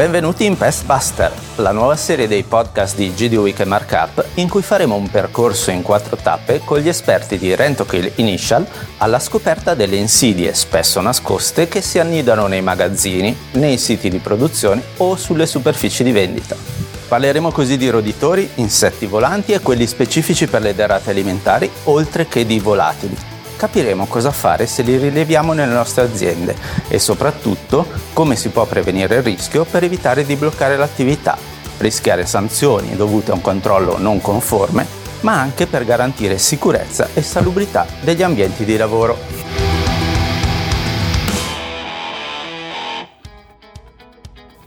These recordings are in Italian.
Benvenuti in Pest Buster, la nuova serie dei podcast di GD Week e Markup in cui faremo un percorso in quattro tappe con gli esperti di Rentokill Initial alla scoperta delle insidie spesso nascoste che si annidano nei magazzini, nei siti di produzione o sulle superfici di vendita. Parleremo così di roditori, insetti volanti e quelli specifici per le derrate alimentari, oltre che di volatili capiremo cosa fare se li rileviamo nelle nostre aziende e soprattutto come si può prevenire il rischio per evitare di bloccare l'attività, rischiare sanzioni dovute a un controllo non conforme, ma anche per garantire sicurezza e salubrità degli ambienti di lavoro.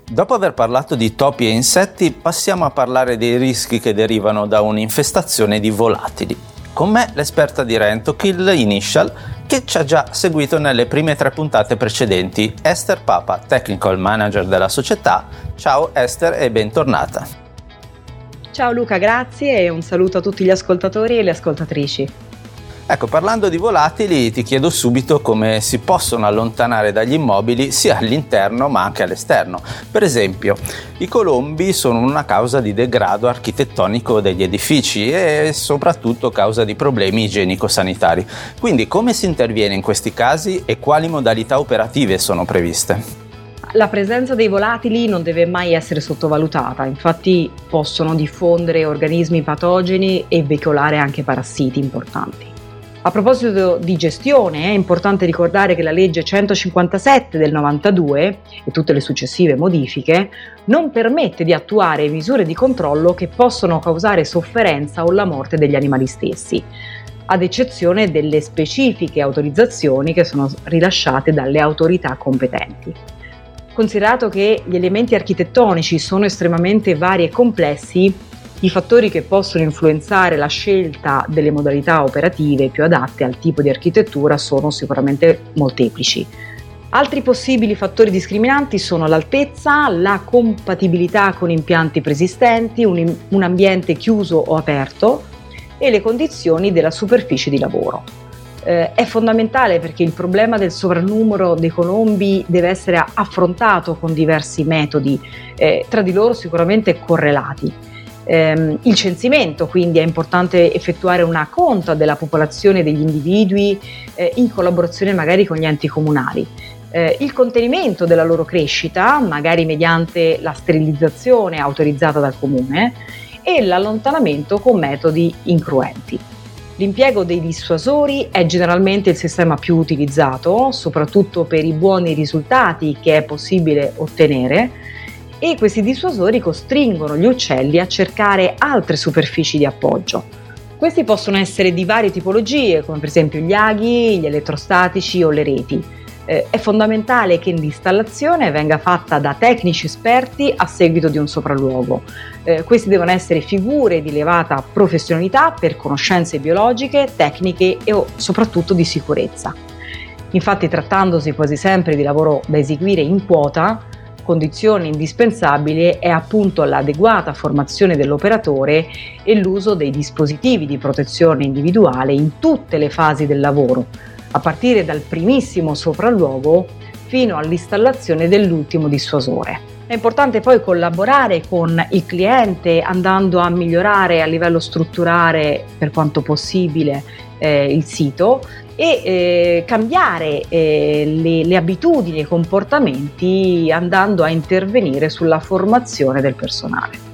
Dopo aver parlato di topi e insetti, passiamo a parlare dei rischi che derivano da un'infestazione di volatili. Con me l'esperta di Rento, Kill Initial, che ci ha già seguito nelle prime tre puntate precedenti, Esther Papa, Technical Manager della società. Ciao Esther e bentornata. Ciao Luca, grazie e un saluto a tutti gli ascoltatori e le ascoltatrici. Ecco, parlando di volatili, ti chiedo subito come si possono allontanare dagli immobili sia all'interno ma anche all'esterno. Per esempio, i colombi sono una causa di degrado architettonico degli edifici e soprattutto causa di problemi igienico-sanitari. Quindi come si interviene in questi casi e quali modalità operative sono previste? La presenza dei volatili non deve mai essere sottovalutata, infatti possono diffondere organismi patogeni e veicolare anche parassiti importanti. A proposito di gestione, è importante ricordare che la legge 157 del 92 e tutte le successive modifiche non permette di attuare misure di controllo che possono causare sofferenza o la morte degli animali stessi, ad eccezione delle specifiche autorizzazioni che sono rilasciate dalle autorità competenti. Considerato che gli elementi architettonici sono estremamente vari e complessi, i fattori che possono influenzare la scelta delle modalità operative più adatte al tipo di architettura sono sicuramente molteplici. Altri possibili fattori discriminanti sono l'altezza, la compatibilità con impianti preesistenti, un, un ambiente chiuso o aperto e le condizioni della superficie di lavoro. Eh, è fondamentale perché il problema del sovrannumero dei colombi deve essere affrontato con diversi metodi, eh, tra di loro sicuramente correlati ehm, il censimento, quindi è importante effettuare una conta della popolazione degli individui eh, in collaborazione magari con gli enti comunali. Eh, il contenimento della loro crescita, magari mediante la sterilizzazione autorizzata dal comune, e l'allontanamento con metodi incruenti. L'impiego dei dissuasori è generalmente il sistema più utilizzato, soprattutto per i buoni risultati che è possibile ottenere, e questi dissuasori costringono gli uccelli a cercare altre superfici di appoggio. Questi possono essere di varie tipologie, come per esempio gli aghi, gli elettrostatici o le reti. Eh, è fondamentale che l'installazione venga fatta da tecnici esperti a seguito di un sopralluogo. Eh, questi devono essere figure di elevata professionalità per conoscenze biologiche, tecniche e soprattutto di sicurezza. Infatti, trattandosi quasi sempre di lavoro da eseguire in quota, Condizione indispensabile è appunto l'adeguata formazione dell'operatore e l'uso dei dispositivi di protezione individuale in tutte le fasi del lavoro, a partire dal primissimo sopralluogo fino all'installazione dell'ultimo dissuasore. È importante poi collaborare con il cliente andando a migliorare a livello strutturale per quanto possibile eh, il sito e eh, cambiare eh, le, le, abitudini e i comportamenti andando a intervenire sulla formazione del personale.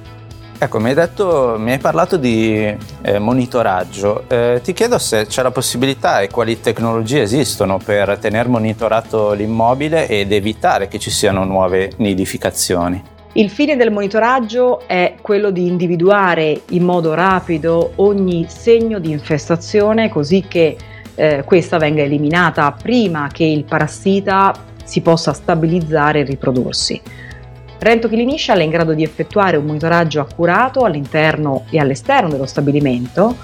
Ecco, mi hai, detto, mi hai parlato di eh, monitoraggio. Eh, ti chiedo se c'è la possibilità e quali tecnologie esistono per tenere monitorato l'immobile ed evitare che ci siano nuove nidificazioni. Il fine del monitoraggio è quello di individuare in modo rapido ogni segno di infestazione così che eh, questa venga eliminata prima che il parassita si possa stabilizzare e riprodursi. Rento Kill Initial è in grado di effettuare un monitoraggio accurato all'interno e all'esterno dello stabilimento,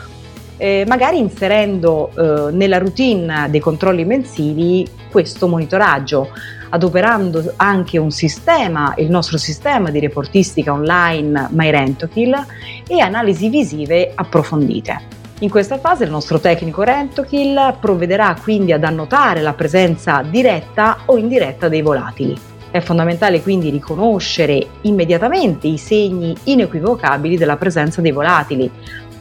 eh, magari inserendo eh, nella routine dei controlli mensili questo monitoraggio, adoperando anche un sistema, il nostro sistema di reportistica online MyRentokill e analisi visive approfondite. In questa fase il nostro tecnico Rentokill provvederà quindi ad annotare la presenza diretta o indiretta dei volatili. È fondamentale quindi riconoscere immediatamente i segni inequivocabili della presenza dei volatili,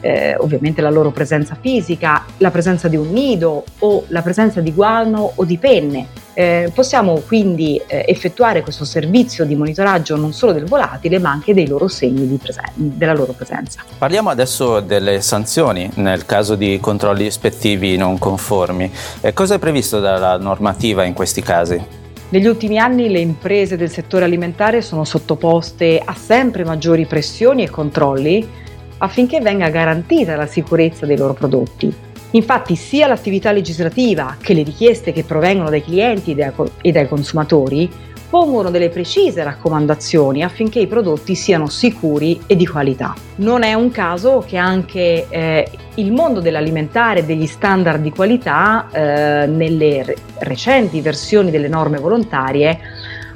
eh, ovviamente la loro presenza fisica, la presenza di un nido o la presenza di guano o di penne. Eh, possiamo quindi eh, effettuare questo servizio di monitoraggio non solo del volatile ma anche dei loro segni presen- della loro presenza. Parliamo adesso delle sanzioni nel caso di controlli ispettivi non conformi. Eh, cosa è previsto dalla normativa in questi casi? Negli ultimi anni le imprese del settore alimentare sono sottoposte a sempre maggiori pressioni e controlli affinché venga garantita la sicurezza dei loro prodotti. Infatti sia l'attività legislativa che le richieste che provengono dai clienti e dai consumatori pongono delle precise raccomandazioni affinché i prodotti siano sicuri e di qualità. Non è un caso che anche eh, il mondo dell'alimentare e degli standard di qualità eh, nelle re- recenti versioni delle norme volontarie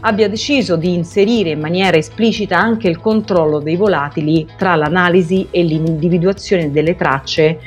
abbia deciso di inserire in maniera esplicita anche il controllo dei volatili tra l'analisi e l'individuazione delle tracce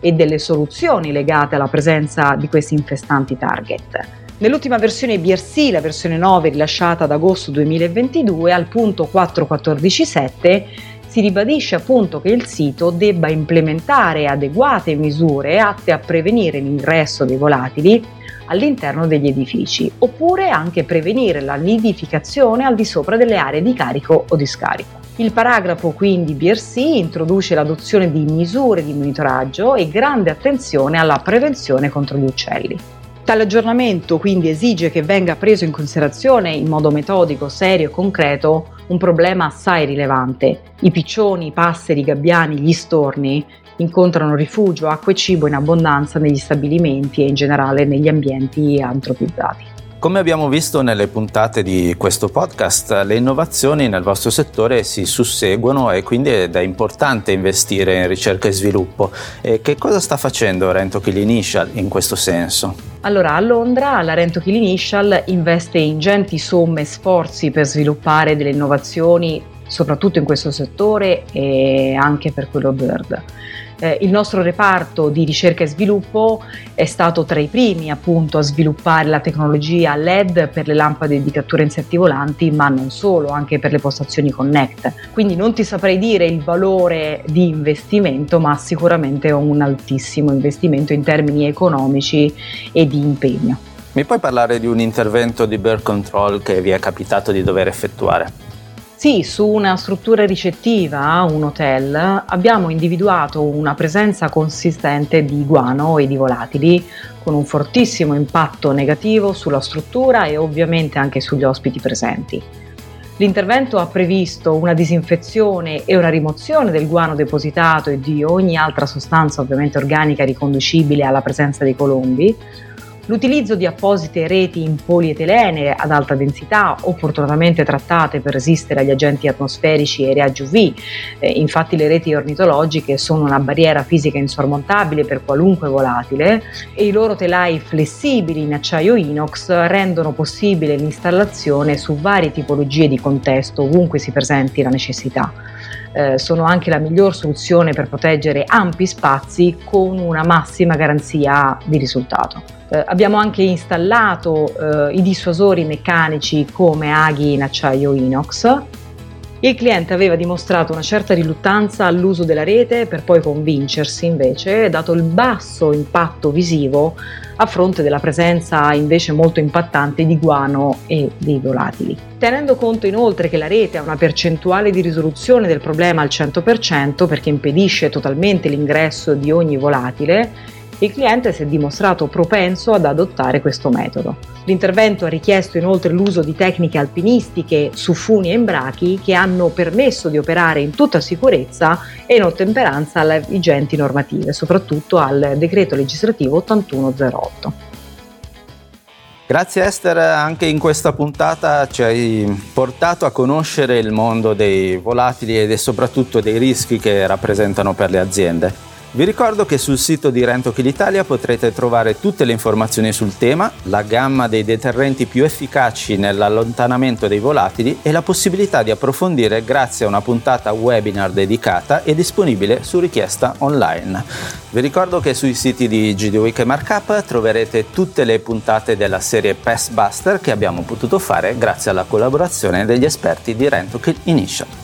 e delle soluzioni legate alla presenza di questi infestanti target. Nell'ultima versione BRC, la versione 9 rilasciata ad agosto 2022, al punto 4.14.7 si ribadisce appunto che il sito debba implementare adeguate misure atte a prevenire l'ingresso dei volatili all'interno degli edifici, oppure anche prevenire la nidificazione al di sopra delle aree di carico o di scarico. Il paragrafo quindi BRC introduce l'adozione di misure di monitoraggio e grande attenzione alla prevenzione contro gli uccelli. Tale aggiornamento quindi esige che venga preso in considerazione in modo metodico, serio e concreto un problema assai rilevante. I piccioni, i passeri, i gabbiani, gli storni incontrano rifugio, acqua e cibo in abbondanza negli stabilimenti e in generale negli ambienti antropizzati. Come abbiamo visto nelle puntate di questo podcast, le innovazioni nel vostro settore si susseguono e quindi è importante investire in ricerca e sviluppo. E che cosa sta facendo Rento Kill Initial in questo senso? Allora, a Londra la Rento Kill Initial investe ingenti somme e sforzi per sviluppare delle innovazioni soprattutto in questo settore e anche per quello Bird. Eh, il nostro reparto di ricerca e sviluppo è stato tra i primi appunto a sviluppare la tecnologia LED per le lampade di cattura insetti volanti, ma non solo, anche per le postazioni Connect. Quindi non ti saprei dire il valore di investimento, ma sicuramente un altissimo investimento in termini economici e di impegno. Mi puoi parlare di un intervento di bird control che vi è capitato di dover effettuare? Sì, su una struttura ricettiva, un hotel, abbiamo individuato una presenza consistente di guano e di volatili con un fortissimo impatto negativo sulla struttura e ovviamente anche sugli ospiti presenti. L'intervento ha previsto una disinfezione e una rimozione del guano depositato e di ogni altra sostanza ovviamente organica riconducibile alla presenza dei colombi, L'utilizzo di apposite reti in polietilene ad alta densità, opportunamente trattate per resistere agli agenti atmosferici e raggi UV. Eh, infatti le reti ornitologiche sono una barriera fisica insormontabile per qualunque volatile e i loro telai flessibili in acciaio inox rendono possibile l'installazione su varie tipologie di contesto ovunque si presenti la necessità. Eh, sono anche la miglior soluzione per proteggere ampi spazi con una massima garanzia di risultato. Eh, abbiamo anche installato eh, i dissuasori meccanici come aghi in acciaio inox. Il cliente aveva dimostrato una certa riluttanza all'uso della rete per poi convincersi invece, dato il basso impatto visivo a fronte della presenza invece molto impattante di guano e dei volatili. Tenendo conto inoltre che la rete ha una percentuale di risoluzione del problema al 100% perché impedisce totalmente l'ingresso di ogni volatile, il cliente si è dimostrato propenso ad adottare questo metodo. L'intervento ha richiesto inoltre l'uso di tecniche alpinistiche su funi e imbrachi che hanno permesso di operare in tutta sicurezza e in ottemperanza alle vigenti normative, soprattutto al decreto legislativo 8108. Grazie Esther, anche in questa puntata ci hai portato a conoscere il mondo dei volatili e soprattutto dei rischi che rappresentano per le aziende. Vi ricordo che sul sito di Rentokill Italia potrete trovare tutte le informazioni sul tema, la gamma dei deterrenti più efficaci nell'allontanamento dei volatili e la possibilità di approfondire grazie a una puntata webinar dedicata e disponibile su richiesta online. Vi ricordo che sui siti di GD Week e Markup troverete tutte le puntate della serie Pest Buster che abbiamo potuto fare grazie alla collaborazione degli esperti di Rentokill Initial.